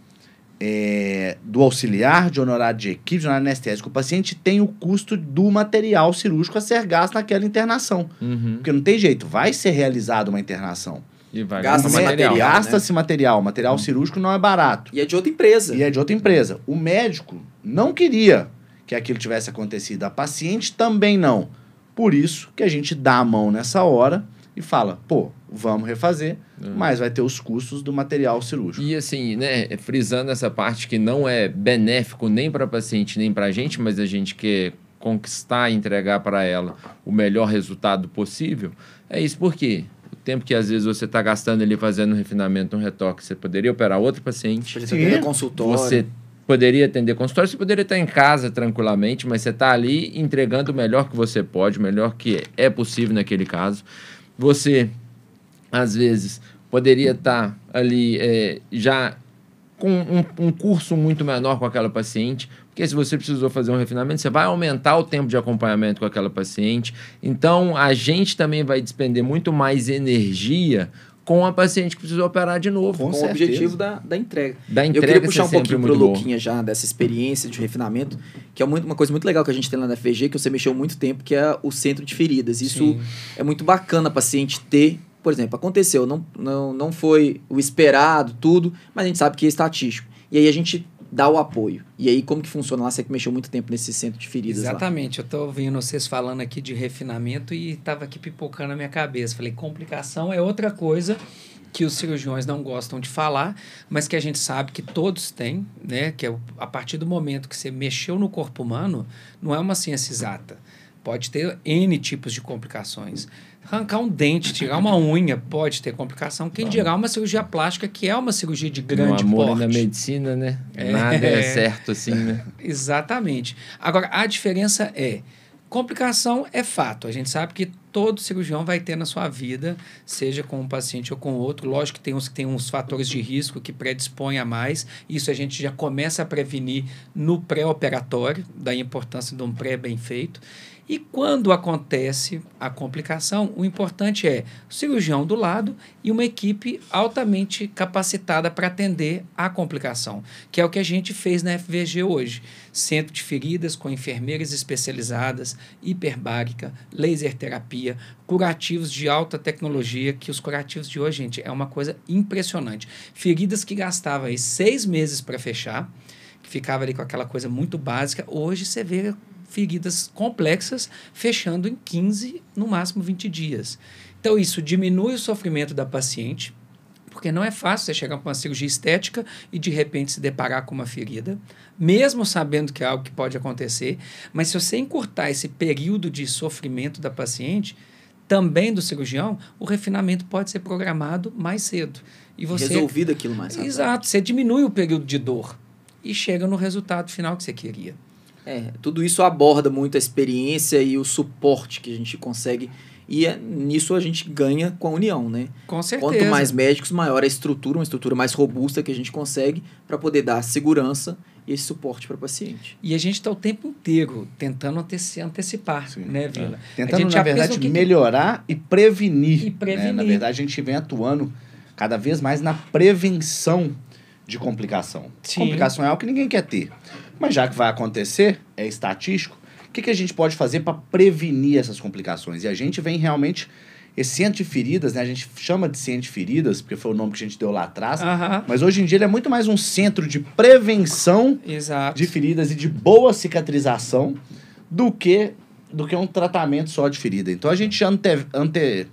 é, do auxiliar, de honorário de equipe, de honorário anestésico. O paciente tem o custo do material cirúrgico a ser gasto naquela internação. Uhum. Porque não tem jeito, vai ser realizada uma internação. E vai Gasta-se Né? material, né? Gasta-se material. Material cirúrgico não é barato. E é de outra empresa. E é de outra empresa. O médico não queria que aquilo tivesse acontecido. A paciente também não. Por isso que a gente dá a mão nessa hora e fala, pô, vamos refazer, mas vai ter os custos do material cirúrgico. E assim, né, frisando essa parte que não é benéfico nem para paciente nem para a gente, mas a gente quer conquistar e entregar para ela o melhor resultado possível, é isso porque tempo que às vezes você está gastando ali fazendo um refinamento, um retoque, você poderia operar outro paciente, Podia Sim. atender consultório. você poderia atender consultório, você poderia estar em casa tranquilamente, mas você está ali entregando o melhor que você pode, o melhor que é possível naquele caso. Você, às vezes, poderia estar ali é, já com um, um curso muito menor com aquela paciente, porque se você precisou fazer um refinamento, você vai aumentar o tempo de acompanhamento com aquela paciente. Então, a gente também vai despender muito mais energia com a paciente que precisou operar de novo. Com com o objetivo da, da entrega. Da Eu entrega queria puxar um pouquinho pro muito boa. Luquinha já dessa experiência de refinamento, que é muito, uma coisa muito legal que a gente tem lá na FG, que você mexeu muito tempo, que é o centro de feridas. Isso Sim. é muito bacana a paciente ter. Por exemplo, aconteceu, não, não, não foi o esperado, tudo, mas a gente sabe que é estatístico. E aí a gente dá o apoio. E aí, como que funciona lá? Você que mexeu muito tempo nesse centro de feridas lá. Exatamente. Eu tô ouvindo vocês falando aqui de refinamento e tava aqui pipocando na minha cabeça. Falei, complicação é outra coisa que os cirurgiões não gostam de falar, mas que a gente sabe que todos têm, né? Que é a partir do momento que você mexeu no corpo humano, não é uma ciência exata. Pode ter N tipos de complicações. Arrancar um dente, tirar uma unha, pode ter complicação. Quem dirá uma cirurgia plástica, que é uma cirurgia de No grande amor e porte. na medicina, né? É. Nada é certo assim, né? Exatamente. Agora, a diferença é: complicação é fato. A gente sabe que todo cirurgião vai ter na sua vida, seja com um paciente ou com outro. Lógico que tem uns que tem uns fatores de risco que predispõem a mais. Isso a gente já começa a prevenir no pré-operatório, da importância de um pré bem feito. E quando acontece a complicação, o importante é o cirurgião do lado e uma equipe altamente capacitada para atender a complicação, que é o que a gente fez na FVG hoje. Centro de feridas com enfermeiras especializadas, hiperbárica, laser terapia, curativos de alta tecnologia, que os curativos de hoje, gente, é uma coisa impressionante. Feridas que gastavam aí seis meses para fechar, que ficava ali com aquela coisa muito básica, hoje você vê feridas complexas fechando em 15, no máximo 20 dias. Então, isso diminui o sofrimento da paciente, porque não é fácil você chegar para uma cirurgia estética e de repente se deparar com uma ferida, mesmo sabendo que é algo que pode acontecer, mas se você encurtar esse período de sofrimento da paciente, também do cirurgião, o refinamento pode ser programado mais cedo. E você Resolvido aquilo mais rápido. Exato, você diminui o período de dor e chega no resultado final que você queria. É, tudo isso aborda muito a experiência e o suporte que a gente consegue. E é- nisso a gente ganha com a união, né? Com certeza. Quanto mais médicos, maior a estrutura, uma estrutura mais robusta que a gente consegue para poder dar segurança e esse suporte para o paciente. E a gente está o tempo inteiro tentando anteci- antecipar, Sim. né, Vila? A Tentando, gente na verdade, que- melhorar e prevenir. E prevenir. né? Na verdade, a gente vem atuando cada vez mais na prevenção de complicação. Sim. Complicação é algo que ninguém quer ter. Mas já que vai acontecer, é estatístico, o que, que a gente pode fazer para prevenir essas complicações? E a gente vem realmente. Esse centro de feridas, né? A gente chama de centro de feridas, porque foi o nome que a gente deu lá atrás. Aham, Mas hoje em dia ele é muito mais um centro de prevenção exato. de feridas e de boa cicatrização do que do que um tratamento só de ferida. Então a gente ante, ante,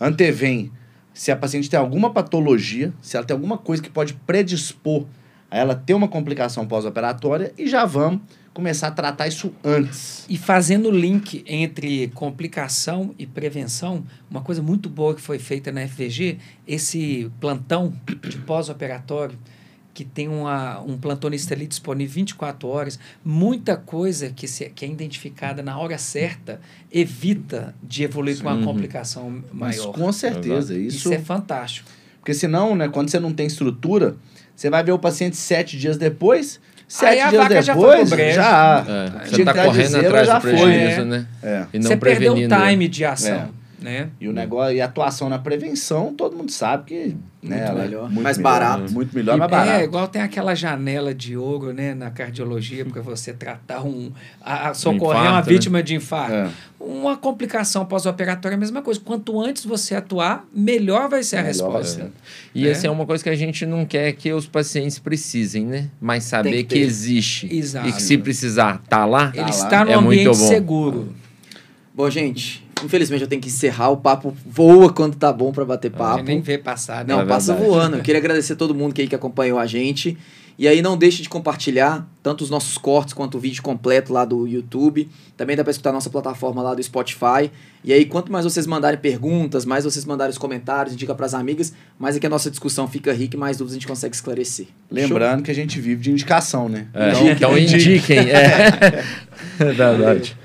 antevém se a paciente tem alguma patologia, se ela tem alguma coisa que pode predispor ela ter uma complicação pós-operatória e já vamos começar a tratar isso antes. E fazendo o link entre complicação e prevenção, uma coisa muito boa que foi feita na FVG, esse plantão de pós-operatório, que tem uma, um plantonista ali disponível 24 horas, muita coisa que, se, que é identificada na hora certa evita de evoluir com uma Sim. complicação Mas maior. com certeza, Isso, isso... é fantástico. Porque senão, né, quando você não tem estrutura, você vai ver o paciente sete dias depois, sete a dias vaca já foi depois, pro brejo. já... É, você tá de correndo atrás já do foi. prejuízo, É. né? É. E não Você perdeu o prevenindo. time de ação. Né? E o negócio e a atuação na prevenção, todo mundo sabe que né, Muito ela é melhor. muito Mais melhor, barato. muito melhor, E- mais É, barato. igual tem aquela janela de ouro, né, na cardiologia, para você tratar um. A, a socorrer infarto, uma né? vítima de infarto. É. Uma complicação pós-operatória é a mesma coisa. Quanto antes você atuar, melhor vai ser a Melhor resposta. ser. E É. essa é uma coisa que a gente não quer que os pacientes precisem, né? Mas saber que, que existe. Exato. E que se precisar, tá lá. Ele lá. está no É muito ambiente bom. seguro. Bom, gente, infelizmente eu tenho que encerrar. O papo voa quando tá bom para bater papo. nem vê passar, né? Não, É passa verdade. voando. Eu queria agradecer a todo mundo que aí que acompanhou a gente. E aí não deixe de compartilhar tanto os nossos cortes quanto o vídeo completo lá do YouTube. Também dá para escutar a nossa plataforma lá do Spotify. E aí quanto mais vocês mandarem perguntas, mais vocês mandarem os comentários, indica para as amigas, mais é que a nossa discussão fica rica e mais dúvidas a gente consegue esclarecer. Lembrando que a gente vive de indicação, né? É, então, indiquem. É. é verdade.